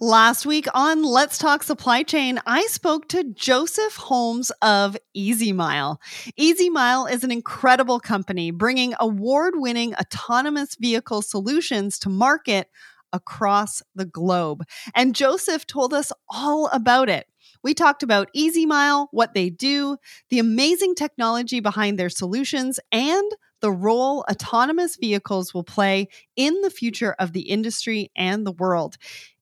Last week on Let's Talk Supply Chain, I spoke to Joseph Holmes of EasyMile. Easy Mile is an incredible company bringing award winning autonomous vehicle solutions to market across the globe. And Joseph told us all about it. We talked about EasyMile, what they do, the amazing technology behind their solutions, and the role autonomous vehicles will play in the future of the industry and the world.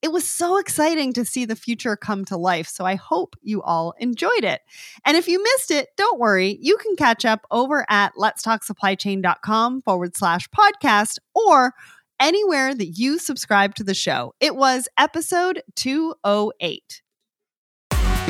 It was so exciting to see the future come to life. So I hope you all enjoyed it. And if you missed it, don't worry. You can catch up over at letstalksupplychain.com forward slash podcast or anywhere that you subscribe to the show. It was episode 208.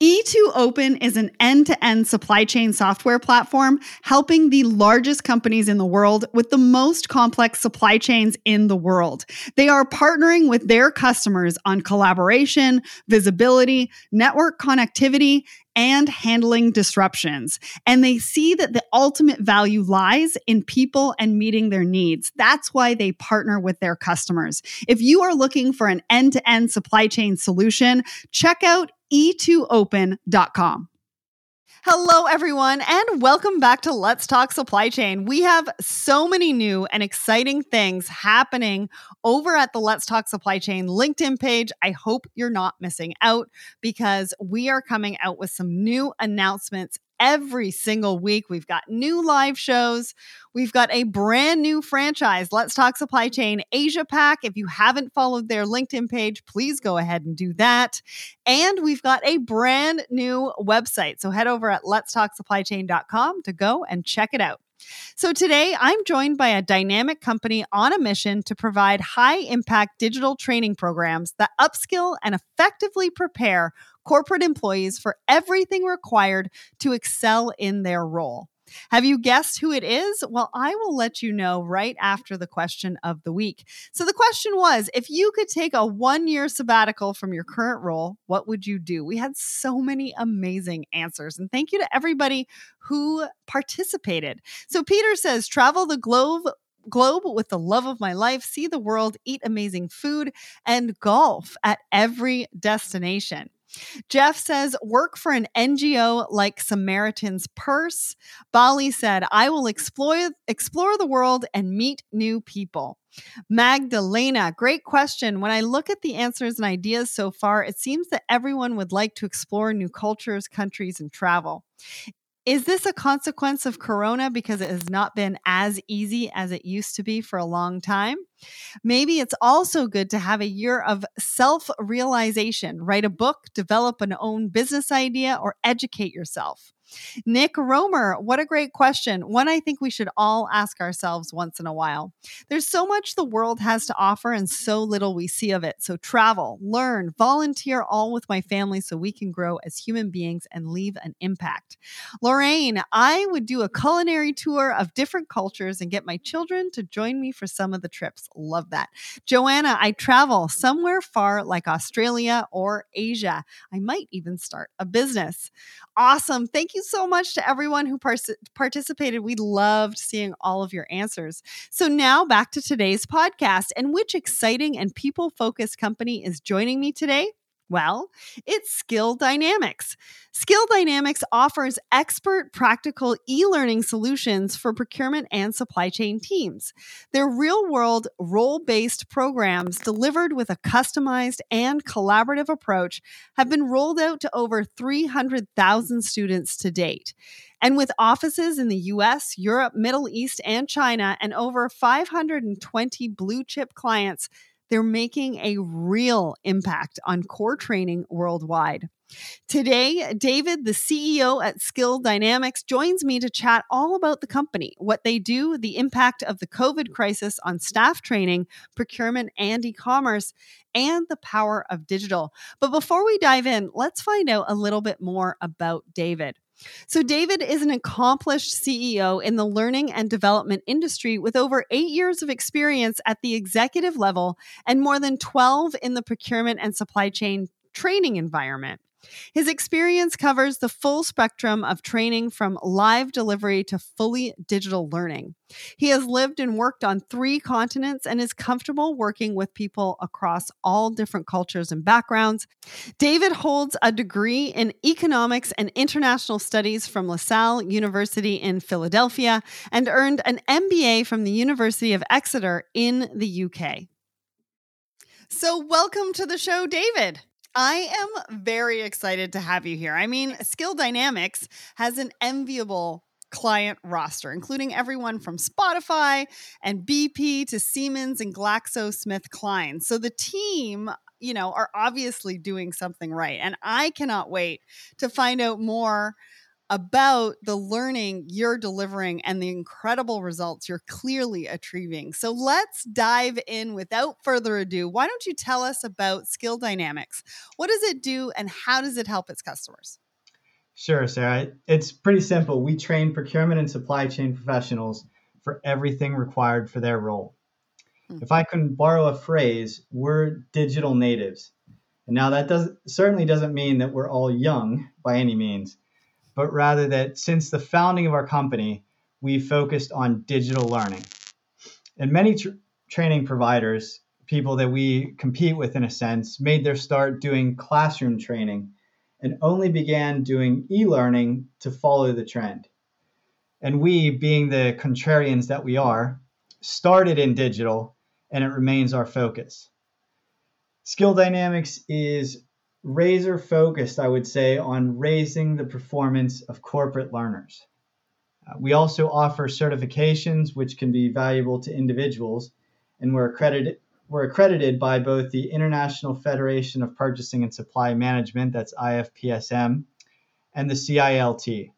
E2open is an end to end supply chain software platform helping the largest companies in the world with the most complex supply chains in the world. They are partnering with their customers on collaboration, visibility, network connectivity, and handling disruptions. And they see that the ultimate value lies in people and meeting their needs. That's why they partner with their customers. If you are looking for an end to end supply chain solution, check out e2open.com. Hello, everyone, and welcome back to Let's Talk Supply Chain. We have so many new and exciting things happening over at the Let's Talk Supply Chain LinkedIn page. I hope you're not missing out because we are coming out with some new announcements every single week. We've got new live shows. We've got a brand new franchise, Let's Talk Supply Chain Asia Pac. If you haven't followed their LinkedIn page, please go ahead and do that. And we've got a brand new website. So head over at letstalksupplychain.com to go and check it out. So today I'm joined by a dynamic company on a mission to provide high impact digital training programs that upskill and effectively prepare corporate employees for everything required to excel in their role. Have you guessed who it is? Well, I will let you know right after the question of the week. So, the question was if you could take a one year sabbatical from your current role, what would you do? We had so many amazing answers. And thank you to everybody who participated. So, Peter says travel the globe globe with the love of my life, see the world, eat amazing food, and golf at every destination. Jeff says, work for an NGO like Samaritan's Purse. Bali said, I will explore, explore the world and meet new people. Magdalena, great question. When I look at the answers and ideas so far, it seems that everyone would like to explore new cultures, countries, and travel. Is this a consequence of Corona because it has not been as easy as it used to be for a long time? Maybe it's also good to have a year of self realization, write a book, develop an own business idea, or educate yourself. Nick Romer, what a great question. One I think we should all ask ourselves once in a while. There's so much the world has to offer and so little we see of it. So travel, learn, volunteer all with my family so we can grow as human beings and leave an impact. Lorraine, I would do a culinary tour of different cultures and get my children to join me for some of the trips. Love that. Joanna, I travel somewhere far like Australia or Asia. I might even start a business. Awesome. Thank you so much to everyone who par- participated. We loved seeing all of your answers. So, now back to today's podcast. And which exciting and people focused company is joining me today? Well, it's Skill Dynamics. Skill Dynamics offers expert practical e learning solutions for procurement and supply chain teams. Their real world role based programs delivered with a customized and collaborative approach have been rolled out to over 300,000 students to date. And with offices in the US, Europe, Middle East, and China, and over 520 blue chip clients, they're making a real impact on core training worldwide. Today, David, the CEO at Skill Dynamics, joins me to chat all about the company, what they do, the impact of the COVID crisis on staff training, procurement, and e commerce, and the power of digital. But before we dive in, let's find out a little bit more about David. So, David is an accomplished CEO in the learning and development industry with over eight years of experience at the executive level and more than 12 in the procurement and supply chain training environment. His experience covers the full spectrum of training from live delivery to fully digital learning. He has lived and worked on three continents and is comfortable working with people across all different cultures and backgrounds. David holds a degree in economics and international studies from LaSalle University in Philadelphia and earned an MBA from the University of Exeter in the UK. So, welcome to the show, David. I am very excited to have you here. I mean, Skill Dynamics has an enviable client roster, including everyone from Spotify and BP to Siemens and GlaxoSmithKline. So the team you know, are obviously doing something right. And I cannot wait to find out more about the learning you're delivering and the incredible results you're clearly achieving. So let's dive in without further ado. Why don't you tell us about Skill Dynamics? What does it do and how does it help its customers? Sure, Sarah. It's pretty simple. We train procurement and supply chain professionals for everything required for their role. Hmm. If I can borrow a phrase, we're digital natives. And now that does certainly doesn't mean that we're all young by any means but rather that since the founding of our company, we focused on digital learning. And many tr- training providers, people that we compete with in a sense, made their start doing classroom training and only began doing e learning to follow the trend. And we, being the contrarians that we are, started in digital and it remains our focus. Skill Dynamics is razor focused, I would say, on raising the performance of corporate learners. Uh, we also offer certifications which can be valuable to individuals, and we're accredited, we're accredited by both the International Federation of Purchasing and Supply Management, that's IFPSM, and the CILT.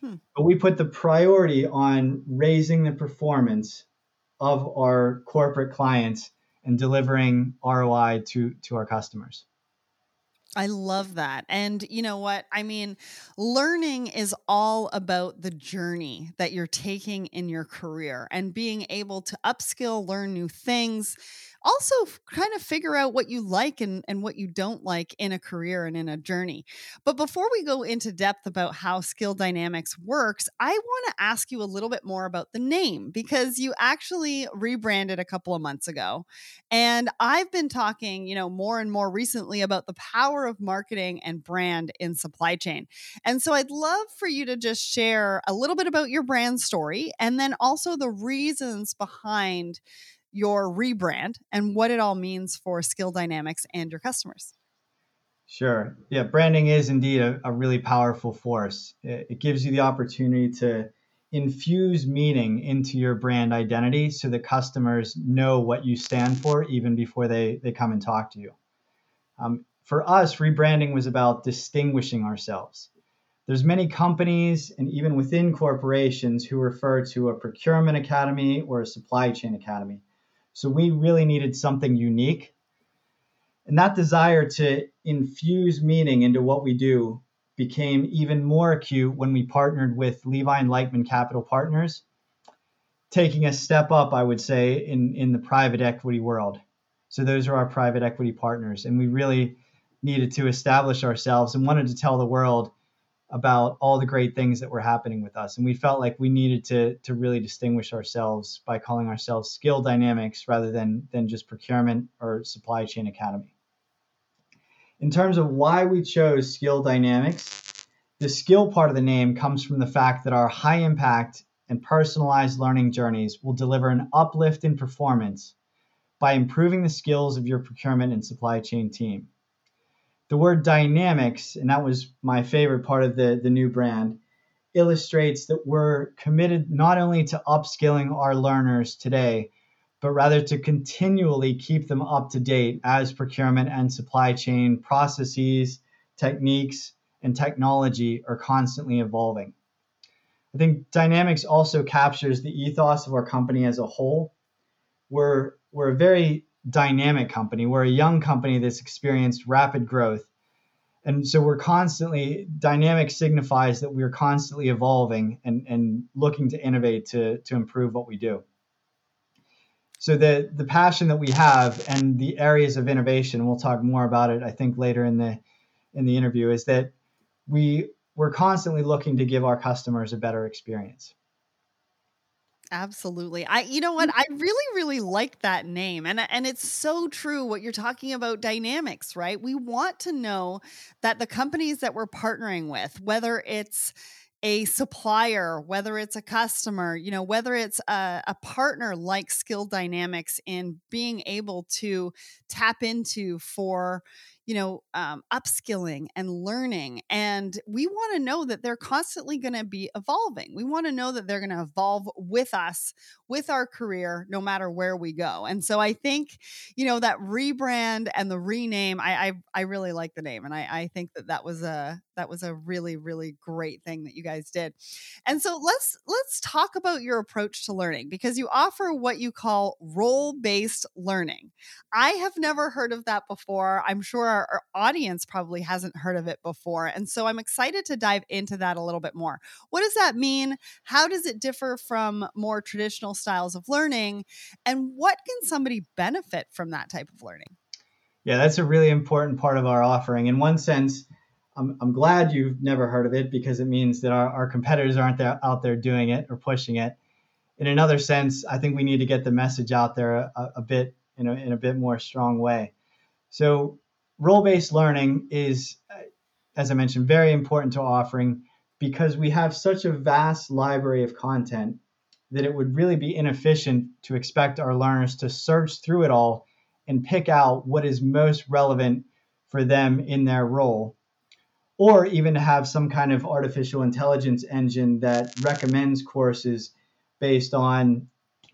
Hmm. But we put the priority on raising the performance of our corporate clients and delivering ROI to, to our customers. I love that. And you know what? I mean, learning is all about the journey that you're taking in your career and being able to upskill, learn new things, also kind of figure out what you like and, and what you don't like in a career and in a journey. But before we go into depth about how skill dynamics works, I want to ask you a little bit more about the name because you actually rebranded a couple of months ago. And I've been talking, you know, more and more recently about the power of marketing and brand in supply chain. And so I'd love for you to just share a little bit about your brand story and then also the reasons behind your rebrand and what it all means for Skill Dynamics and your customers. Sure. Yeah, branding is indeed a, a really powerful force. It, it, gives you the opportunity to infuse meaning into your brand identity so that customers know what you stand for even before they, they come and talk to you. Um, for us, rebranding was about distinguishing ourselves. There's many companies and even within corporations who refer to a procurement academy or a supply chain academy. So we really needed something unique. And that desire to infuse meaning into what we do became even more acute when we partnered with Levine Leichtman Capital Partners, taking a step up, I would say, in, in the private equity world. So those are our private equity partners. And we really needed to establish ourselves and wanted to tell the world about all the great things that were happening with us. And we felt like we needed to, to really distinguish ourselves by calling ourselves Skill Dynamics rather than, than just Procurement or Supply Chain Academy. In terms of why we chose Skill Dynamics, the skill part of the name comes from the fact that our high impact and personalized learning journeys will deliver an uplift in performance by improving the skills of your procurement and supply chain team the word dynamics, and that was my favorite part of the, the new brand, illustrates that we're committed not only to upskilling our learners today, but rather to continually keep them up to date as procurement and supply chain processes, techniques, and technology are constantly evolving. I think Dynamics also captures the ethos of our company as a whole. We're, we're a very dynamic company. We're a young company that's experienced rapid growth. And so we're constantly, dynamic signifies that we're constantly evolving and, and looking to innovate to, to improve what we do. So the, the passion that we have and the areas of innovation, we'll talk more about it, I think, later in the, in the interview, is that we, we're constantly looking to give our customers a better experience. Absolutely. I you know what? Mm. I really really like that name. And and it's so true what you're talking about dynamics, right? We want to know that the companies that we're partnering with, whether it's a supplier, whether it's a customer, you know, whether it's a, a partner like Skill Dynamics in being able to tap into for, you know, um, upskilling and learning. And we want to know that they're constantly going to be evolving. We want to know that they're going to evolve with us, with our career, no matter where we go. And so I think, you know, that rebrand and the rename, I I, I really like the name, and I, I think that that was a that was a really really great thing that you guys did. And so let's let's talk about your approach to learning because you offer what you call role based learning. I have never heard of that before. I'm sure our, our, audience probably hasn't heard of it before. And so I'm excited to dive into that a little bit more. What does that mean? How does it differ from more traditional styles of learning? And what can somebody benefit from that type of learning? Yeah, that's a really important part of our offering. In one sense, I'm, I'm glad you've never heard of it because it means that our, our competitors aren't there, out there doing it or pushing it. In another sense, I think we need to get the message out there a, a bit in a, in a bit more strong way. So role-based learning is, uh, as I mentioned, very important to offering because we have such a vast library of content that it would really be inefficient to expect our learners to search through it all and pick out what is most relevant for them in their role or even have some kind of artificial intelligence engine that recommends courses based on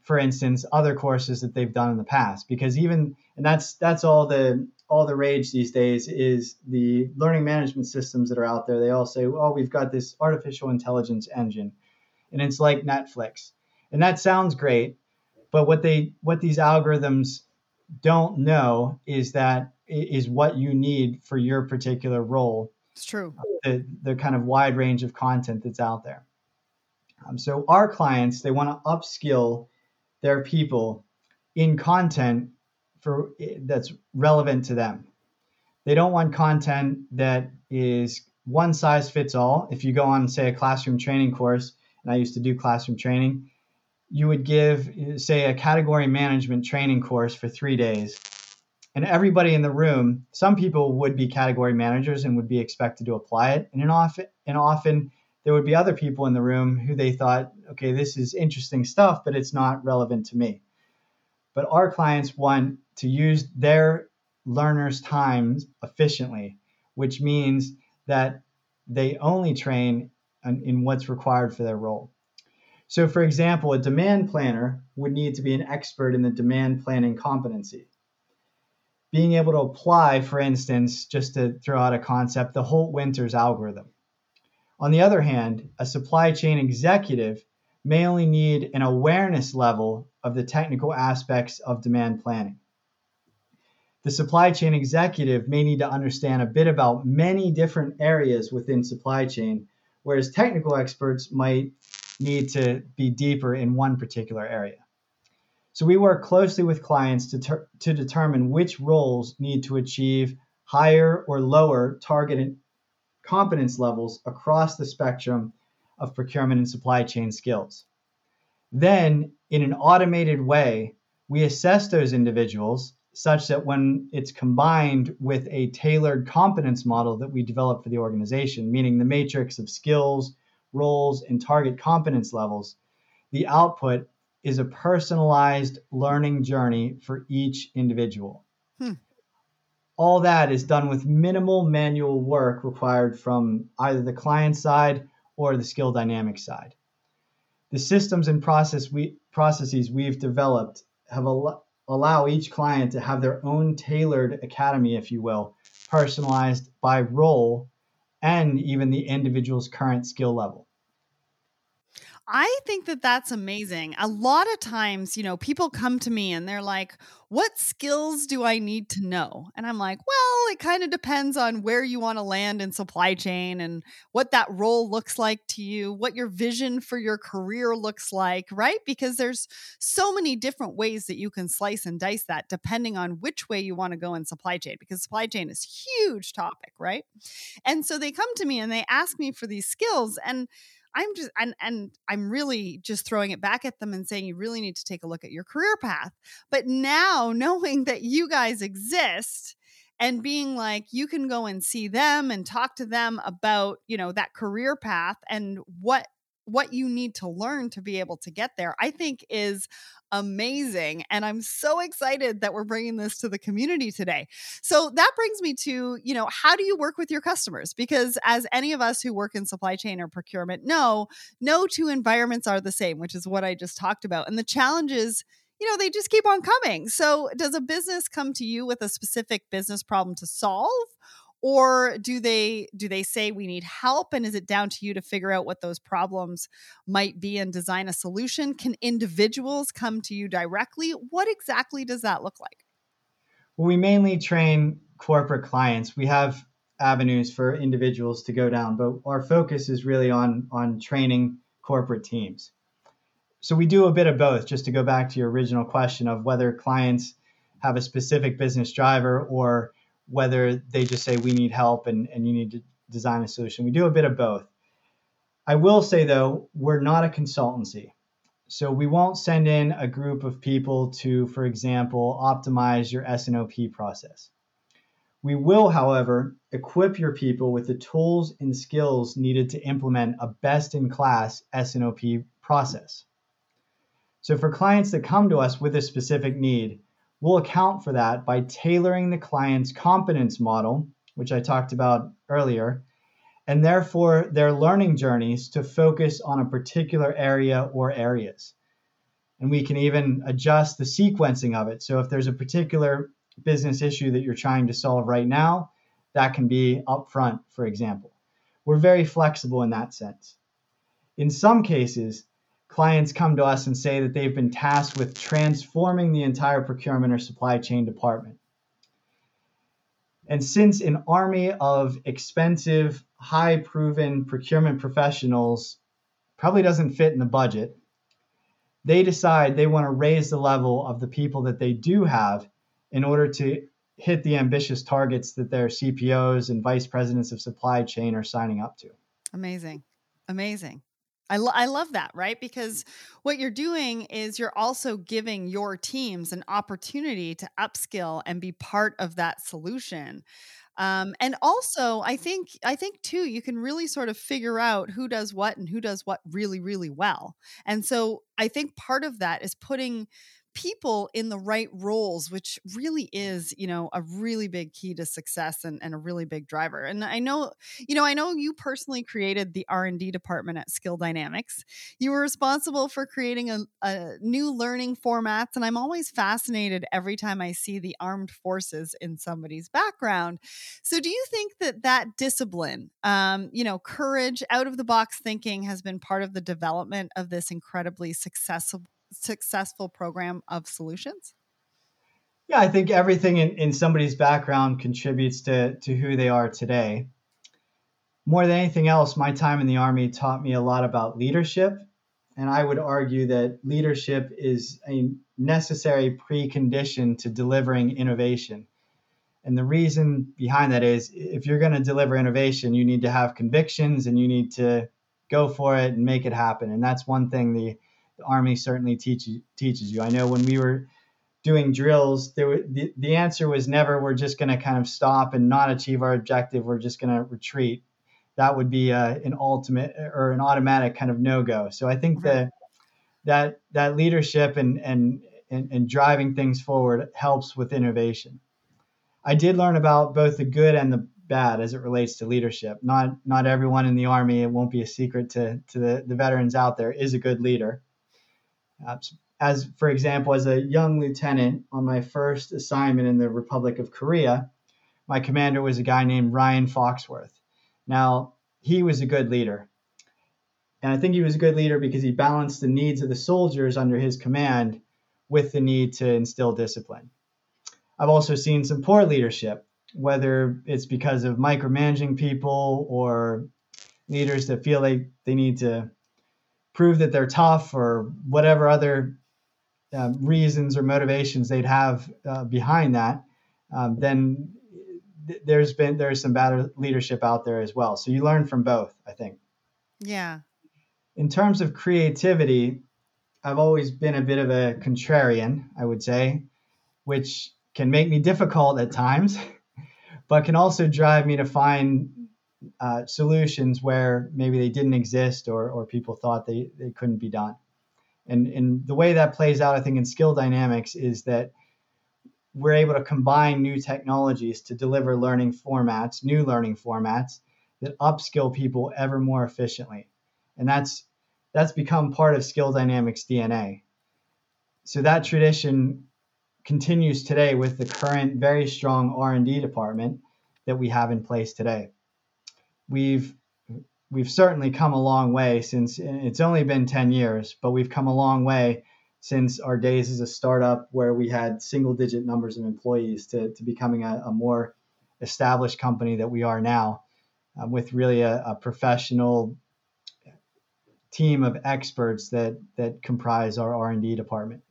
for instance other courses that they've done in the past because even and that's that's all the all the rage these days is the learning management systems that are out there. They all say, "Oh, we've got this artificial intelligence engine," and it's like Netflix, and that sounds great. But what they what these algorithms don't know is that is what you need for your particular role. It's true. The, the kind of wide range of content that's out there. Um, so our clients they want to upskill their people in content for that's relevant to them. They don't want content that is one size fits all. If you go on, say, a classroom training course, and I used to do classroom training, you would give, say, a category management training course for three days. And everybody in the room, some people would be category managers and would be expected to apply it. And often, and often there would be other people in the room who they thought, okay, this is interesting stuff, but it's not relevant to me. But our clients want to use their learners' times efficiently, which means that they only train in, in what's required for their role. So, for example, a demand planner would need to be an expert in the demand planning competency. Being able to apply, for instance, just to throw out a concept, the Holt-Winters algorithm. On the other hand, a supply chain executive may only need an awareness level of the technical aspects of demand planning the supply chain executive may need to understand a bit about many different areas within supply chain, whereas technical experts might need to be deeper in one particular area. So we work closely with clients to, ter- to determine which roles need to achieve higher or lower targeted competence levels across the spectrum of procurement and supply chain skills. Then, in an automated way, we assess those individuals such that when it's combined with a tailored competence model that we develop for the organization, meaning the matrix of skills, roles, and target competence levels, the output is a personalized learning journey for each individual. Hmm. All that is done with minimal manual work required from either the client side or the skill dynamic side. The systems and process we, processes we've developed have al- allow each client to have their own tailored academy, if you will, personalized by role and even the individual's current skill level. I think that that's amazing. A lot of times, you know, people come to me and they're like, what skills do I need to know? And I'm like, well, it kind of depends on where you want to land in supply chain and what that role looks like to you, what your vision for your career looks like, right? Because there's so many different ways that you can slice and dice that depending on which way you want to go in supply chain because supply chain is huge topic, right? And so they come to me and they ask me for these skills and I'm just and and I'm really just throwing it back at them and saying you really need to take a look at your career path. But now knowing that you guys exist and being like you can go and see them and talk to them about, you know, that career path and what what you need to learn to be able to get there, I think is amazing. And I'm so excited that we're bringing this to the community today. So that brings me to, you know, how do you work with your customers? Because as any of us who work in supply chain or procurement know, no two environments are the same, which is what I just talked about. And the challenge is, you know, they just keep on coming. So does a business come to you with a specific business problem to solve? Or do they do they say we need help and is it down to you to figure out what those problems might be and design a solution? Can individuals come to you directly? What exactly does that look like? Well we mainly train corporate clients. We have avenues for individuals to go down but our focus is really on on training corporate teams. So we do a bit of both just to go back to your original question of whether clients have a specific business driver or whether they just say we need help and, and you need to design a solution. We do a bit of both. I will say though, we're not a consultancy. So we won't send in a group of people to, for example, optimize your S&OP process. We will, however, equip your people with the tools and skills needed to implement a best-in-class S&OP process. So for clients that come to us with a specific need, We'll account for that by tailoring the client's competence model, which I talked about earlier, and therefore their learning journeys to focus on a particular area or areas. And we can even adjust the sequencing of it. So if there's a particular business issue that you're trying to solve right now, that can be upfront, for example. We're very flexible in that sense. In some cases, clients come to us and say that they've been tasked with transforming the entire procurement or supply chain department. And since an army of expensive, high proven procurement professionals probably doesn't fit in the budget, they decide they want to raise the level of the people that they do have in order to hit the ambitious targets that their CPOs and vice presidents of supply chain are signing up to. Amazing. Amazing. I, lo- I love that, right? Because what you're doing is you're also giving your teams an opportunity to upskill and be part of that solution. Um, and also, I think I think too, you can really sort of figure out who does what and who does what really, really well. And so, I think part of that is putting people in the right roles which really is you know a really big key to success and, and a really big driver. And i know you know i know you personally created the r&d department at skill dynamics. You were responsible for creating a, a new learning formats and i'm always fascinated every time i see the armed forces in somebody's background. So do you think that that discipline um, you know courage out of the box thinking has been part of the development of this incredibly successful successful program of solutions? Yeah, I think everything in, in somebody's background contributes to, to who they are today. More than anything else, my time in the Army taught me a lot about leadership. And I would argue that leadership is a necessary precondition to delivering innovation. And the reason behind that is if you're going to deliver innovation, you need to have convictions and you need to go for it and make it happen. And that's one thing the the Army certainly teaches teaches you. I know when we were doing drills, there were, the, the answer was never we're just going to kind of stop and not achieve our objective. We're just going to retreat. That would be uh, an ultimate or an automatic kind of no go. So I think that that that leadership and, and and and driving things forward helps with innovation. I did learn about both the good and the bad as it relates to leadership. Not not everyone in the army, it won't be a secret to to the, the veterans out there, is a good leader as for example, as a young lieutenant on my first assignment in the Republic of Korea, my commander was a guy named Ryan Foxworth. Now, he was a good leader. And I think he was a good leader because he balanced the needs of the soldiers under his command with the need to instill discipline. I've also seen some poor leadership, whether it's because of micromanaging people or leaders that feel like they need to prove that they're tough or whatever other uh, reasons or motivations they'd have uh, behind that, um, then th- there's been there's some bad leadership out there as well. So you learn from both, I think. Yeah. In terms of creativity, I've always been a bit of a contrarian, I would say, which can make me difficult at times, but can also drive me to find uh, solutions where maybe they didn't exist or, or people thought they, they couldn't be done. And, and the way that plays out, I think, in skill dynamics is that we're able to combine new technologies to deliver learning formats, new learning formats that upskill people ever more efficiently. And that's that's become part of skill dynamics DNA. So that tradition continues today with the current very strong R&D department that we have in place today. We've we've certainly come a long way since it's only been 10 years, but we've come a long way since our days as a startup where we had single digit numbers of employees to, to becoming a, a more established company that we are now uh, with really a, a professional team of experts that that comprise our R&D department.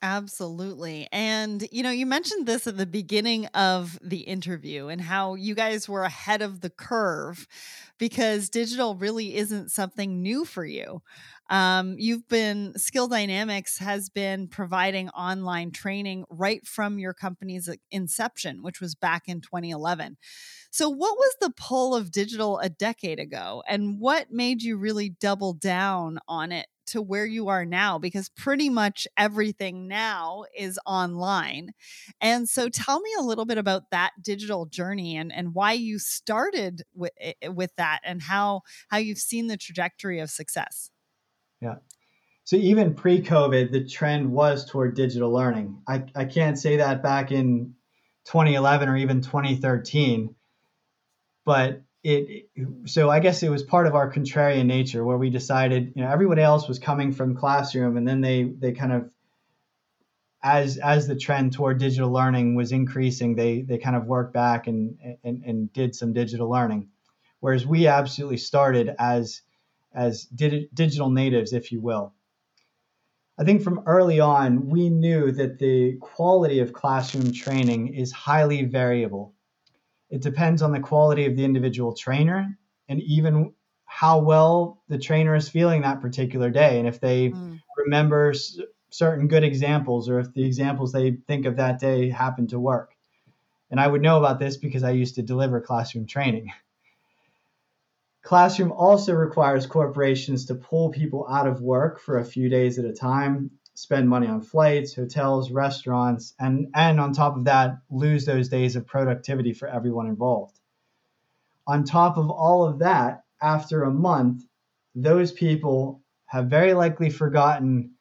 Absolutely. And, you know, you mentioned this at the beginning of the interview and how you guys were ahead of the curve because digital really isn't something new for you. Um, you've been, Skill Dynamics has been providing online training right from your company's inception, which was back in 2011. So, what was the pull of digital a decade ago? And what made you really double down on it to where you are now because pretty much everything now is online. And so tell me a little bit about that digital journey and, and why you started with, eh, eh, with that and how, how you've seen the trajectory of success. Yeah. So even pre-COVID, the trend was toward digital learning. I, I can't say that back in 2011 or even 2013, but it so i guess it was part of our contrarian nature where we decided you know everyone else was coming from classroom and then they they kind of as as the trend toward digital learning was increasing they they kind of worked back and and, and did some digital learning. Whereas we absolutely started as as di- digital natives if you will. I think from early on we knew that the quality of classroom training is highly variable it depends on the quality of the individual trainer and even how well the trainer is feeling that particular day. And if they mm. remember s- certain good examples or if the examples they think of that day happen to work. And I would know about this because I used to deliver classroom training. Classroom also requires corporations to pull people out of work for a few days at a time spend money on flights, hotels, restaurants, and, and on top of that, lose those days of productivity for everyone involved. On top of all of that, after a month, those people have very likely forgotten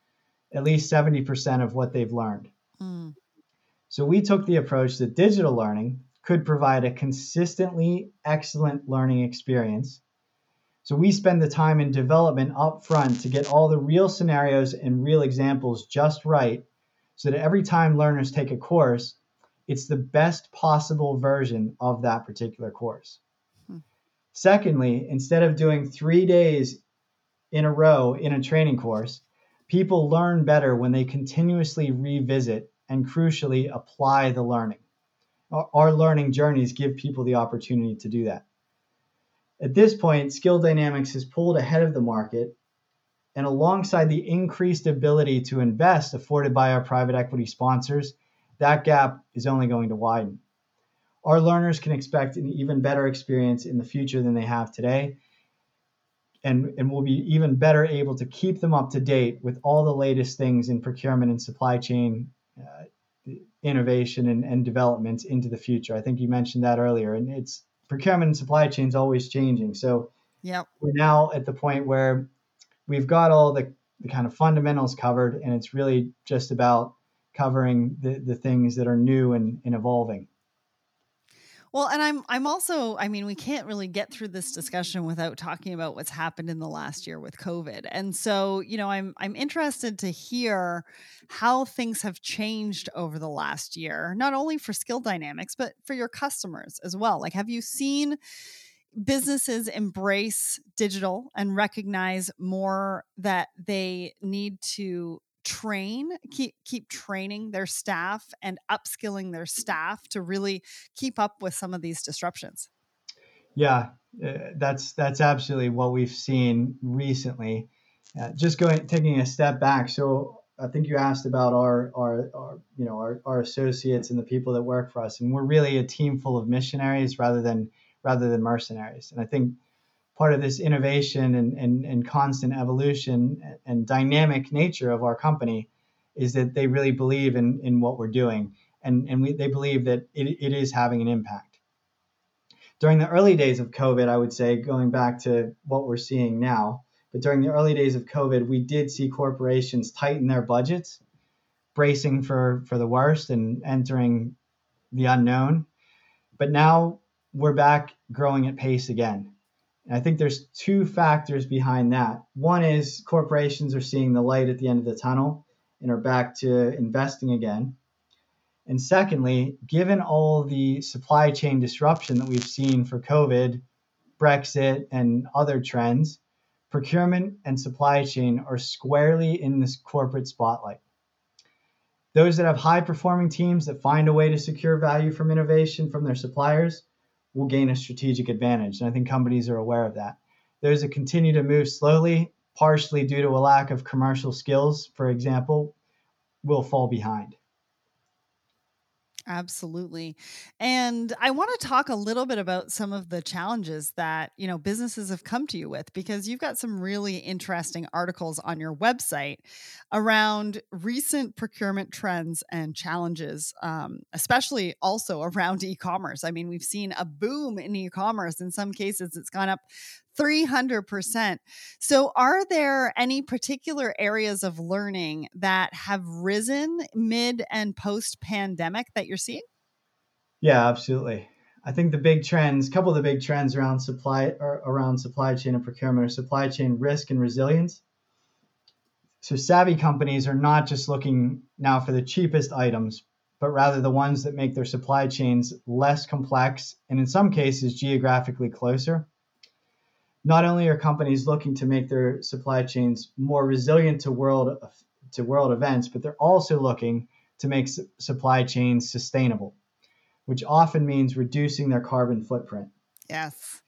at least 70% of what they've learned. Mm. So we took the approach that digital learning could provide a consistently excellent learning experience so we spend the time in development up front to get all the real scenarios and real examples just right so that every time learners take a course, it's the best possible version of that particular course. Hmm. Secondly, instead of doing three days in a row in a training course, people learn better when they continuously revisit and crucially apply the learning. Our, our learning journeys give people the opportunity to do that. At this point, Skill Dynamics has pulled ahead of the market, and alongside the increased ability to invest afforded by our private equity sponsors, that gap is only going to widen. Our learners can expect an even better experience in the future than they have today, and, and will be even better able to keep them up to date with all the latest things in procurement and supply chain uh, innovation and, and developments into the future. I think you mentioned that earlier, and it's procurement and supply chain is always changing. So yeah, we're now at the point where we've got all the the kind of fundamentals covered, and it's really just about covering the, the things that are new and, and evolving. Well, and I'm I'm also I mean we can't really get through this discussion without talking about what's happened in the last year with COVID. And so, you know, I'm I'm interested to hear how things have changed over the last year, not only for skill dynamics, but for your customers as well. Like have you seen businesses embrace digital and recognize more that they need to train keep keep training their staff and upskilling their staff to really keep up with some of these disruptions. Yeah uh, that's that's absolutely what we've seen recently. Uh, just going taking a step back so i think you asked about our, our our you know our, our associates and the people that work for us and we're really a team full of missionaries rather than rather than mercenaries. And i think part of this innovation and, and, and constant evolution and dynamic nature of our company is that they really believe in, in what we're doing and, and we, they believe that it, it is having an impact. During the early days of COVID, I would say, going back to what we're seeing now, but during the early days of COVID, we did see corporations tighten their budgets, bracing for, for the worst and entering the unknown. But now we're back growing at pace again and I think there's two factors behind that. One is corporations are seeing the light at the end of the tunnel and are back to investing again. And secondly, given all the supply chain disruption that we've seen for COVID, Brexit, and other trends, procurement and supply chain are squarely in this corporate spotlight. Those that have high performing teams that find a way to secure value from innovation from their suppliers will gain a strategic advantage. And I think companies are aware of that. Those that continue to move slowly, partially due to a lack of commercial skills, for example, will fall behind. Absolutely. And I want to talk a little bit about some of the challenges that, you know, businesses have come to you with because you've got some really interesting articles on your website around recent procurement trends and challenges, um, especially also around e-commerce. I mean, we've seen a boom in e-commerce. In some cases, it's gone up 300%. So, are there any particular areas of learning that have risen mid and post pandemic that you're seeing? Yeah, absolutely. I think the big trends, a couple of the big trends around supply er, around supply chain and procurement are supply chain risk and resilience. So savvy companies are not just looking now for the cheapest items, but rather the ones that make their supply chains less complex and in some cases geographically closer not only are companies looking to make their supply chains more resilient to world to world events, but they're also looking to make su- supply chains sustainable, which often means reducing their carbon footprint. Yes.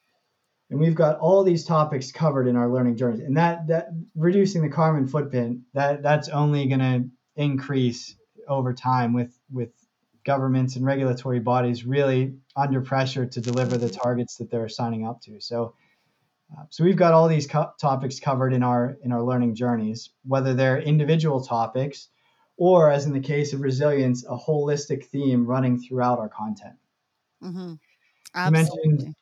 And we've got all these topics covered in our learning journeys. And that that reducing the carbon footprint, that that's only going to increase over time with with governments and regulatory bodies really under pressure to deliver the targets that they're signing up to. So uh, so we've got all these co- topics covered in our in our learning journeys, whether they're individual topics or, as in the case of resilience, a holistic theme running throughout our content. Mm-hmm. You mentioned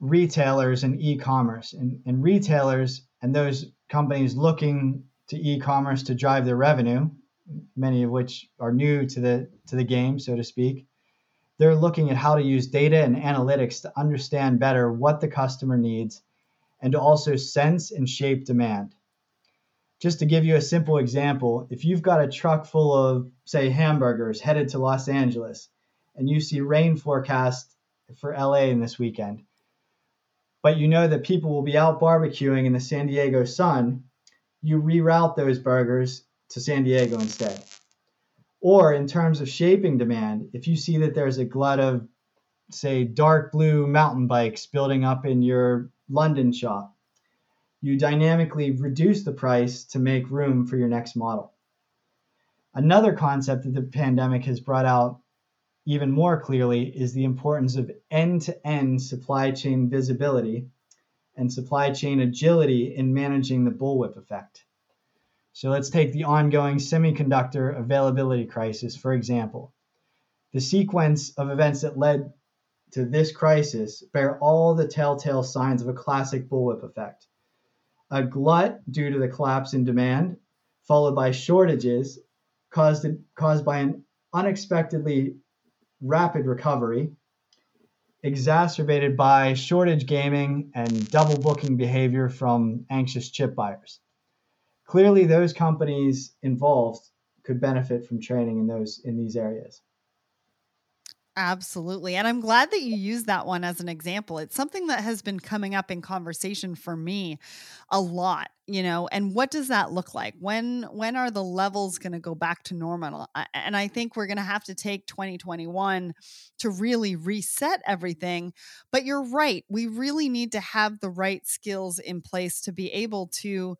retailers and e-commerce, and, and retailers and those companies looking to e-commerce to drive their revenue, many of which are new to the to the game, so to speak they're looking at how to use data and analytics to understand better what the customer needs and to also sense and shape demand. Just to give you a simple example, if you've got a truck full of, say, hamburgers headed to Los Angeles and you see rain forecast for LA in this weekend, but you know that people will be out barbecuing in the San Diego sun, you reroute those burgers to San Diego instead. Or in terms of shaping demand, if you see that there's a glut of, say, dark blue mountain bikes building up in your London shop, you dynamically reduce the price to make room for your next model. Another concept that the pandemic has brought out even more clearly is the importance of end to end supply chain visibility and supply chain agility in managing the bullwhip effect. So let's take the ongoing semiconductor availability crisis, for example. The sequence of events that led to this crisis bear all the telltale signs of a classic bullwhip effect. a glut due to the collapse in demand, followed by shortages caused, caused by an unexpectedly rapid recovery, exacerbated by shortage gaming and double booking behavior from anxious chip buyers. Clearly, those companies involved could benefit from training in those in these areas. Absolutely. And I'm glad that you use that one as an example. It's something that has been coming up in conversation for me a lot, you know, and what does that look like? When when are the levels going to go back to normal? And I think we're going to have to take 2021 to really reset everything. But you're right. We really need to have the right skills in place to be able to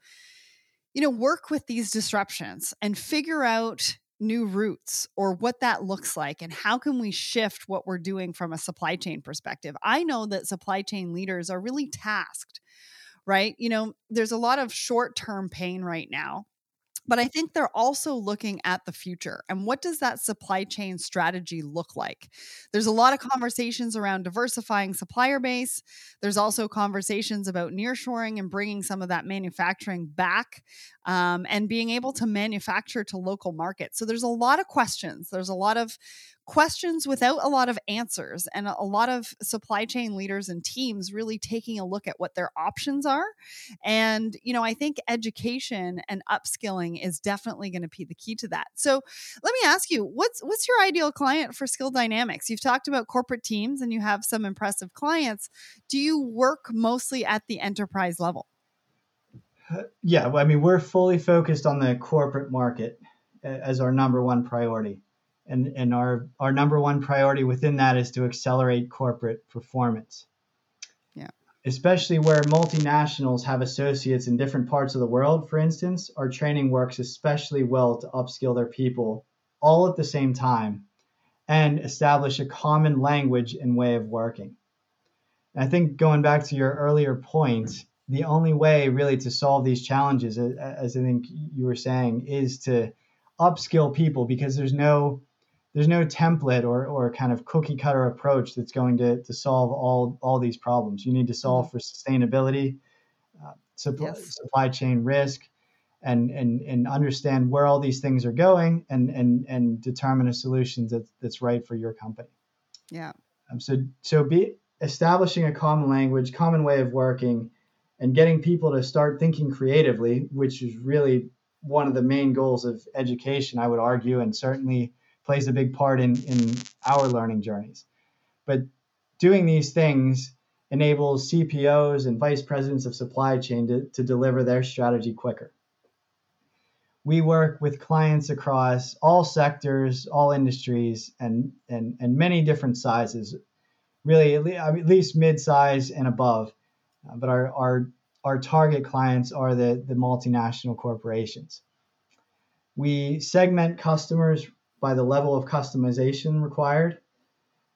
you know, work with these disruptions and figure out new routes or what that looks like and how can we shift what we're doing from a supply chain perspective. I know that supply chain leaders are really tasked, right? You know, there's a lot of short-term pain right now but I think they're also looking at the future and what does that supply chain strategy look like? There's a lot of conversations around diversifying supplier base. There's also conversations about nearshoring and bringing some of that manufacturing back um, and being able to manufacture to local markets. So there's a lot of questions. There's a lot of questions without a lot of answers and a lot of supply chain leaders and teams really taking a look at what their options are. And you know i think education and upskilling is definitely going to be the key to that. So let me ask you what's what's your ideal client for Skill Dynamics? You've talked about corporate teams and you have some impressive clients. Do you work mostly at the enterprise level? Uh, yeah i mean we're fully focused on the corporate market as our number one priority and, and our, our number one priority within that is to accelerate corporate performance. Yeah. Especially where multinationals have associates in different parts of the world, for instance, our training works especially well to upskill their people all at the same time and establish a common language and way of working. I think going back to your earlier point, the only way really to solve these challenges, as I think you were saying, is to upskill people because there's no there's no template or, or kind of cookie cutter approach that's going to, to solve all, all these problems. You need to solve mm-hmm. for sustainability, uh, supply, yes. supply chain risk, and, and, and understand where all these things are going and, and, and determine a solution that, that's right for your company. Yeah. Um, so, so be establishing a common language, common way of working, and getting people to start thinking creatively, which is really one of the main goals of education, I would argue, and certainly plays a big part in, in our learning journeys. But doing these things enables CPOs and vice presidents of supply chain to, to deliver their strategy quicker. We work with clients across all sectors, all industries, and, and, and many different sizes, really at least mid-size and above. Uh, but our, our, our target clients are the, the multinational corporations. We segment customers by the level of customization required.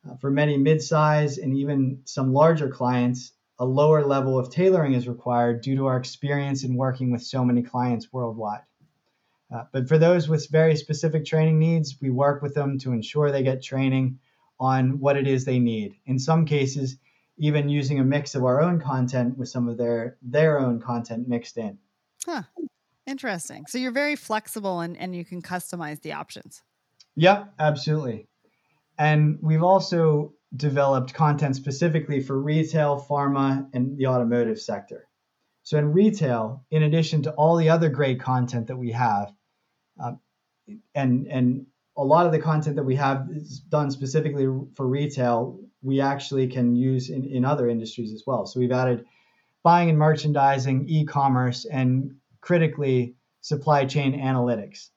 Uh, for many mid-size and even some larger clients, a lower level of tailoring is required due to our experience in working with so many clients worldwide. Uh, but for those with very specific training needs, we work with them to ensure they get training on what it is they need. In some cases, even using a mix of our own content with some of their their own content mixed in. Huh. Interesting. So you're very flexible and, and you can customize the options. Yep, absolutely. And we've also developed content specifically for retail, pharma, and the automotive sector. So in retail, in addition to all the other great content that we have, uh, and and a lot of the content that we have is done specifically for retail, we actually can use in, in other industries as well. So we've added buying and merchandising, e-commerce, and critically supply chain analytics.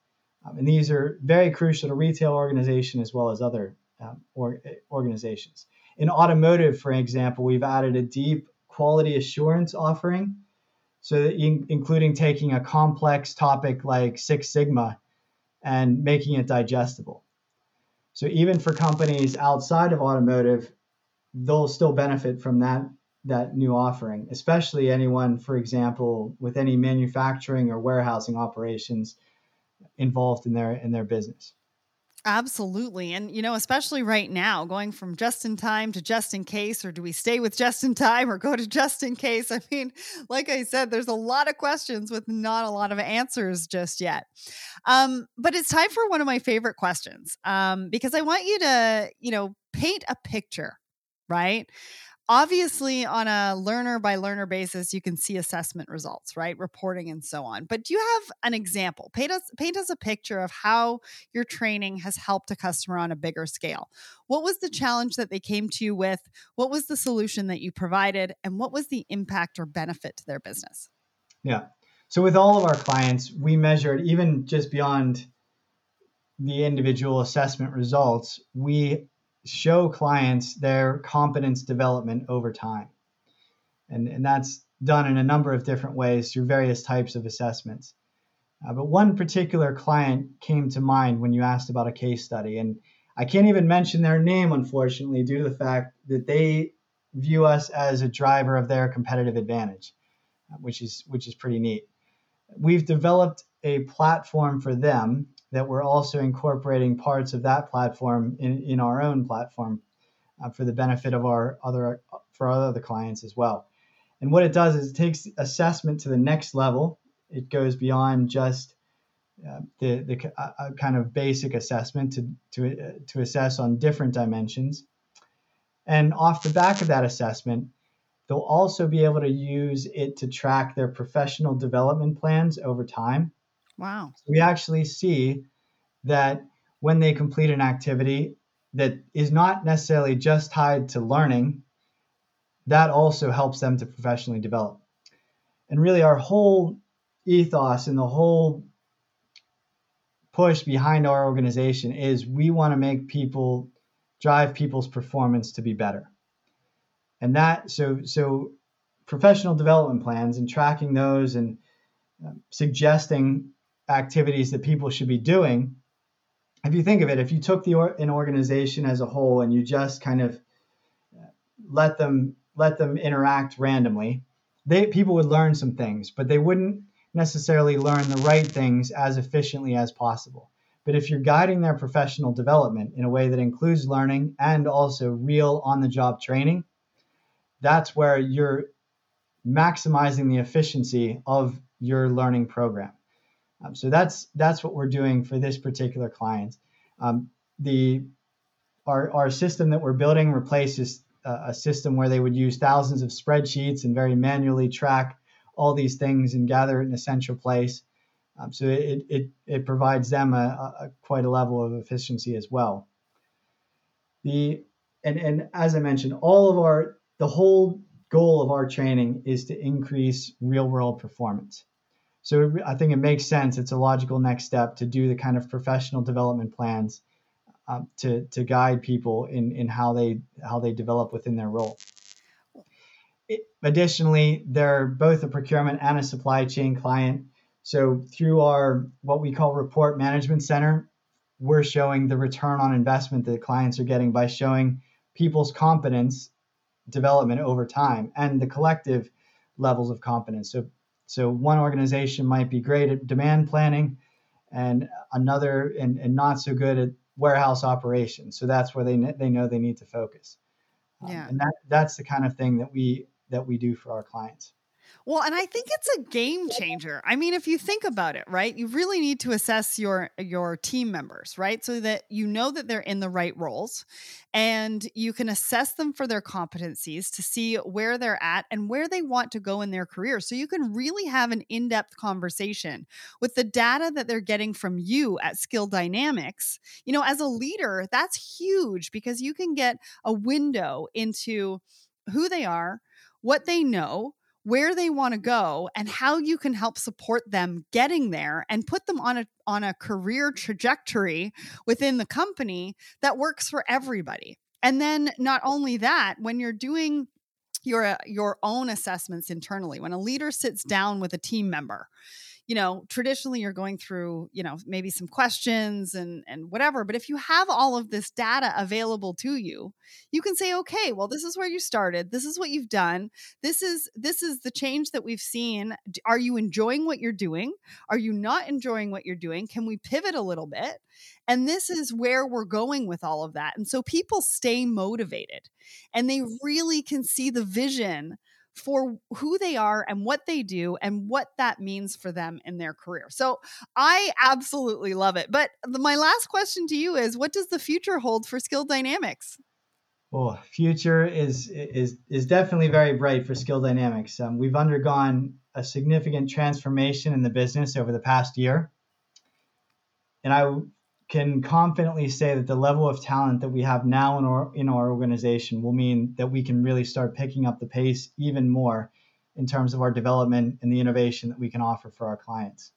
Um, and these are very crucial to retail organization as well as other um, or, organizations. In automotive, for example, we've added a deep quality assurance offering, so in, including taking a complex topic like Six Sigma and making it digestible. So even for companies outside of automotive, they'll still benefit from that that new offering, especially anyone, for example, with any manufacturing or warehousing operations involved in their in their business. Absolutely. And, you know, especially right now, going from just in time to just in case, or do we stay with just in time or go to just in case? I mean, like I said, there's a lot of questions with not a lot of answers just yet. Um, but it's time for one of my favorite questions um, because I want you to, you know, paint a picture, right? Obviously on a learner by learner basis you can see assessment results right? Reporting and so on. But do you have an example? Paint us paint us a picture of how your training has helped a customer on a bigger scale. What was the mm-hmm. challenge that they came to you with? What was the solution that you provided? And what was the impact or benefit to their business? Yeah. So with all of our clients we measured even just beyond the individual assessment results we show clients their competence development over time. And, and that's done in a number of different ways through various types of assessments. Uh, but one particular client came to mind when you asked about a case study. And I can't even mention their name, unfortunately, due to the fact that they view us as a driver of their competitive advantage, which is which is pretty neat. We've developed a platform for them that we're also incorporating parts of that platform in, in our own platform uh, for the benefit of our other for our other clients as well. And what it does is it takes assessment to the next level. It goes beyond just uh, the the uh, uh kind of basic assessment to to uh, to assess on different dimensions. And off the back of that assessment, they'll also be able to use it to track their professional development plans over time Wow. We actually see that when they complete an activity that is not necessarily just tied to learning, that also helps them to professionally develop. And really, our whole ethos and the whole push behind our organization is we want to make people drive people's performance to be better. And that, so, so professional development plans and tracking those and uh, suggesting activities that people should be doing. If you think of it if you took the an organization as a whole and you just kind of uh, let them let them interact randomly they people would learn some things but they wouldn't necessarily learn the right things as efficiently as possible. But if you're guiding their professional development in a way that includes learning and also real on the job training that's where you're maximizing the efficiency of your learning program um, so that's that's what we're doing for this particular client. Um, the our, our system that we're building replaces uh, a system where they would use thousands of spreadsheets and very manually track all these things and gather it in a central place. Um, so it, it, it provides them a, a, quite a level of efficiency as well. The and, and as I mentioned, all of our the whole goal of our training is to increase real world performance. So I think it makes sense. It's a logical next step to do the kind of professional development plans um, to to guide people in in how they how they develop within their role. It, additionally, they're both a procurement and a supply chain client. So through our what we call report management center, we're showing the return on investment that clients are getting by showing people's competence development over time and the collective levels of competence. So so one organization might be great at demand planning and another and, and not so good at warehouse operations. So that's where they they know they need to focus. Um, yeah. Um, and that that's the kind of thing that we that we do for our clients. Well, and I think it's a game changer. I mean, if you think about it, right? You really need to assess your your team members, right? So that you know that they're in the right roles and you can assess them for their competencies to see where they're at and where they want to go in their career. So you can really have an in-depth conversation with the data that they're getting from you at Skill Dynamics. You know, as a leader, that's huge because you can get a window into who they are, what they know, where they want to go and how you can help support them getting there and put them on a on a career trajectory within the company that works for everybody. And then not only that, when you're doing your uh, your own assessments internally, when a leader sits down with a team member, you know, traditionally you're going through, you know, maybe some questions and and whatever, but if you have all of this data available to you, you can say, "Okay, well this is where you started. This is what you've done. This is this is the change that we've seen. Are you enjoying what you're doing? Are you not enjoying what you're doing? Can we pivot a little bit?" And this is where we're going with all of that. And so people stay motivated and they really can see the vision for who they are and what they do and what that means for them in their career. So I absolutely love it. But my last question to you is what does the future hold for Skill Dynamics? Well, future is is is definitely very bright for Skill Dynamics. Um, we've undergone a significant transformation in the business over the past year, and I can confidently say that the level of talent that we have now in our in our organization will mean that we can really start picking up the pace even more in terms of our development and the innovation that we can offer for our clients.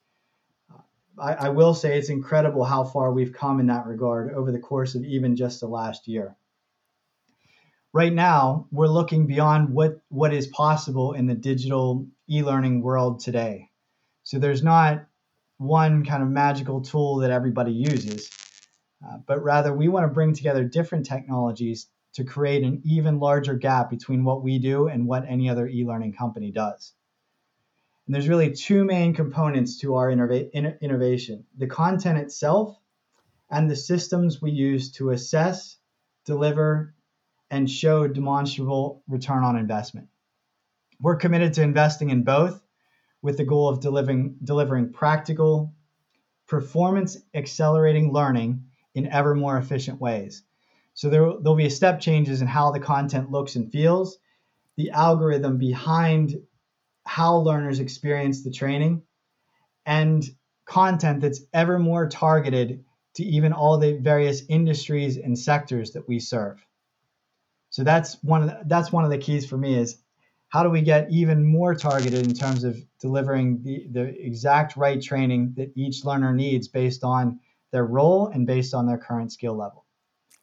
Uh, I, I will say it's incredible how far we've come in that regard over the course of even just the last year. Right now, we're looking beyond what, what is possible in the digital e-learning world today. So there's not one kind of magical tool that everybody uses, uh, but rather we want to bring together different technologies to create an even larger gap between what we do and what any other e learning company does. And there's really two main components to our innova- innovation the content itself and the systems we use to assess, deliver, and show demonstrable return on investment. We're committed to investing in both with the goal of delivering, delivering practical, performance accelerating learning in ever more efficient ways. So there, there'll be a step changes in how the content looks and feels, the algorithm behind how learners experience the training, and content that's ever more targeted to even all the various industries and sectors that we serve. So that's one of the, that's one of the keys for me is how do we get even more targeted in terms of delivering the, the exact right training that each learner needs based on their role and based on their current skill level?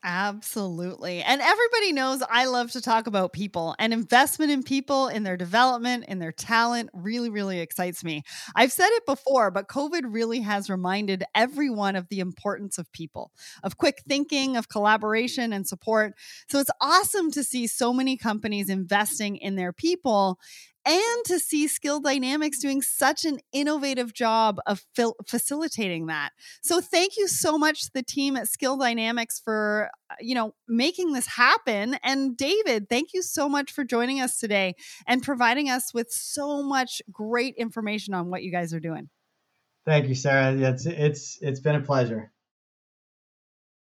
Absolutely. And everybody knows I love to talk about people and investment in people, in their development, in their talent really, really excites me. I've said it before, but COVID really has reminded everyone of the importance of people, of quick thinking, of collaboration and support. So it's awesome to see so many companies investing in their people and to see Skill Dynamics doing such an innovative job of fil- facilitating that. So thank you so much to the team at Skill Dynamics for uh, you know making this happen and David, thank you so much for joining us today and providing us with so much great information on what you guys are doing. Thank you, Sarah. It's it's it's been a pleasure.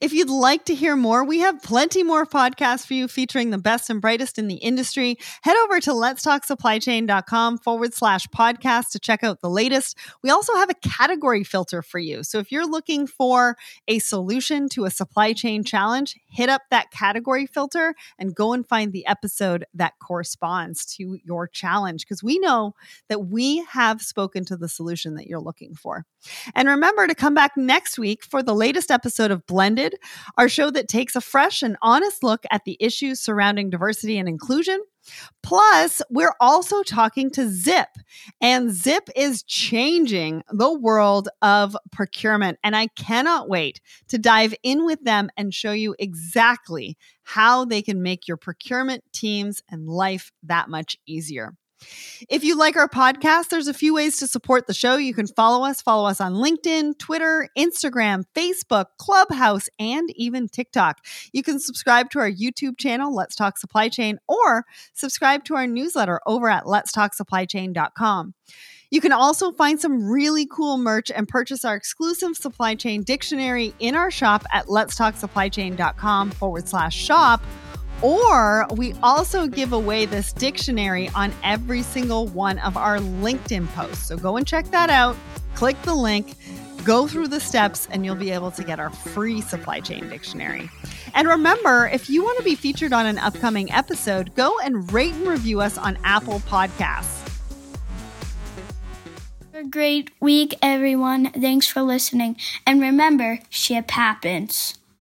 If you'd like to hear more, we have plenty more podcasts for you featuring the best and brightest in the industry. Head over to letstalksupplychain.com forward slash podcast to check out the latest. We also have a category filter for you. So if you're looking for a solution to a supply chain challenge, hit up that category filter and go and find the episode that corresponds to your challenge because we know that we have spoken to the solution that you're looking for. And remember to come back next week for the latest episode of Blended, our show that takes a fresh and honest look at the issues surrounding diversity and inclusion. Plus, we're also talking to Zip, and Zip is changing the world of procurement. And I cannot wait to dive in with them and show you exactly how they can make your procurement teams and life that much easier. If you like our podcast, there's a few ways to support the show. You can follow us, follow us on LinkedIn, Twitter, Instagram, Facebook, Clubhouse, and even TikTok. You can subscribe to our YouTube channel, Let's Talk Supply Chain, or subscribe to our newsletter over at letstalksupplychain.com. You can also find some really cool merch and purchase our exclusive supply chain dictionary in our shop at letstalksupplychain.com forward slash shop. Or we also give away this dictionary on every single one of our LinkedIn posts. So go and check that out. Click the link, go through the steps, and you'll be able to get our free supply chain dictionary. And remember, if you want to be featured on an upcoming episode, go and rate and review us on Apple Podcasts. A great week, everyone. Thanks for listening. And remember, ship happens.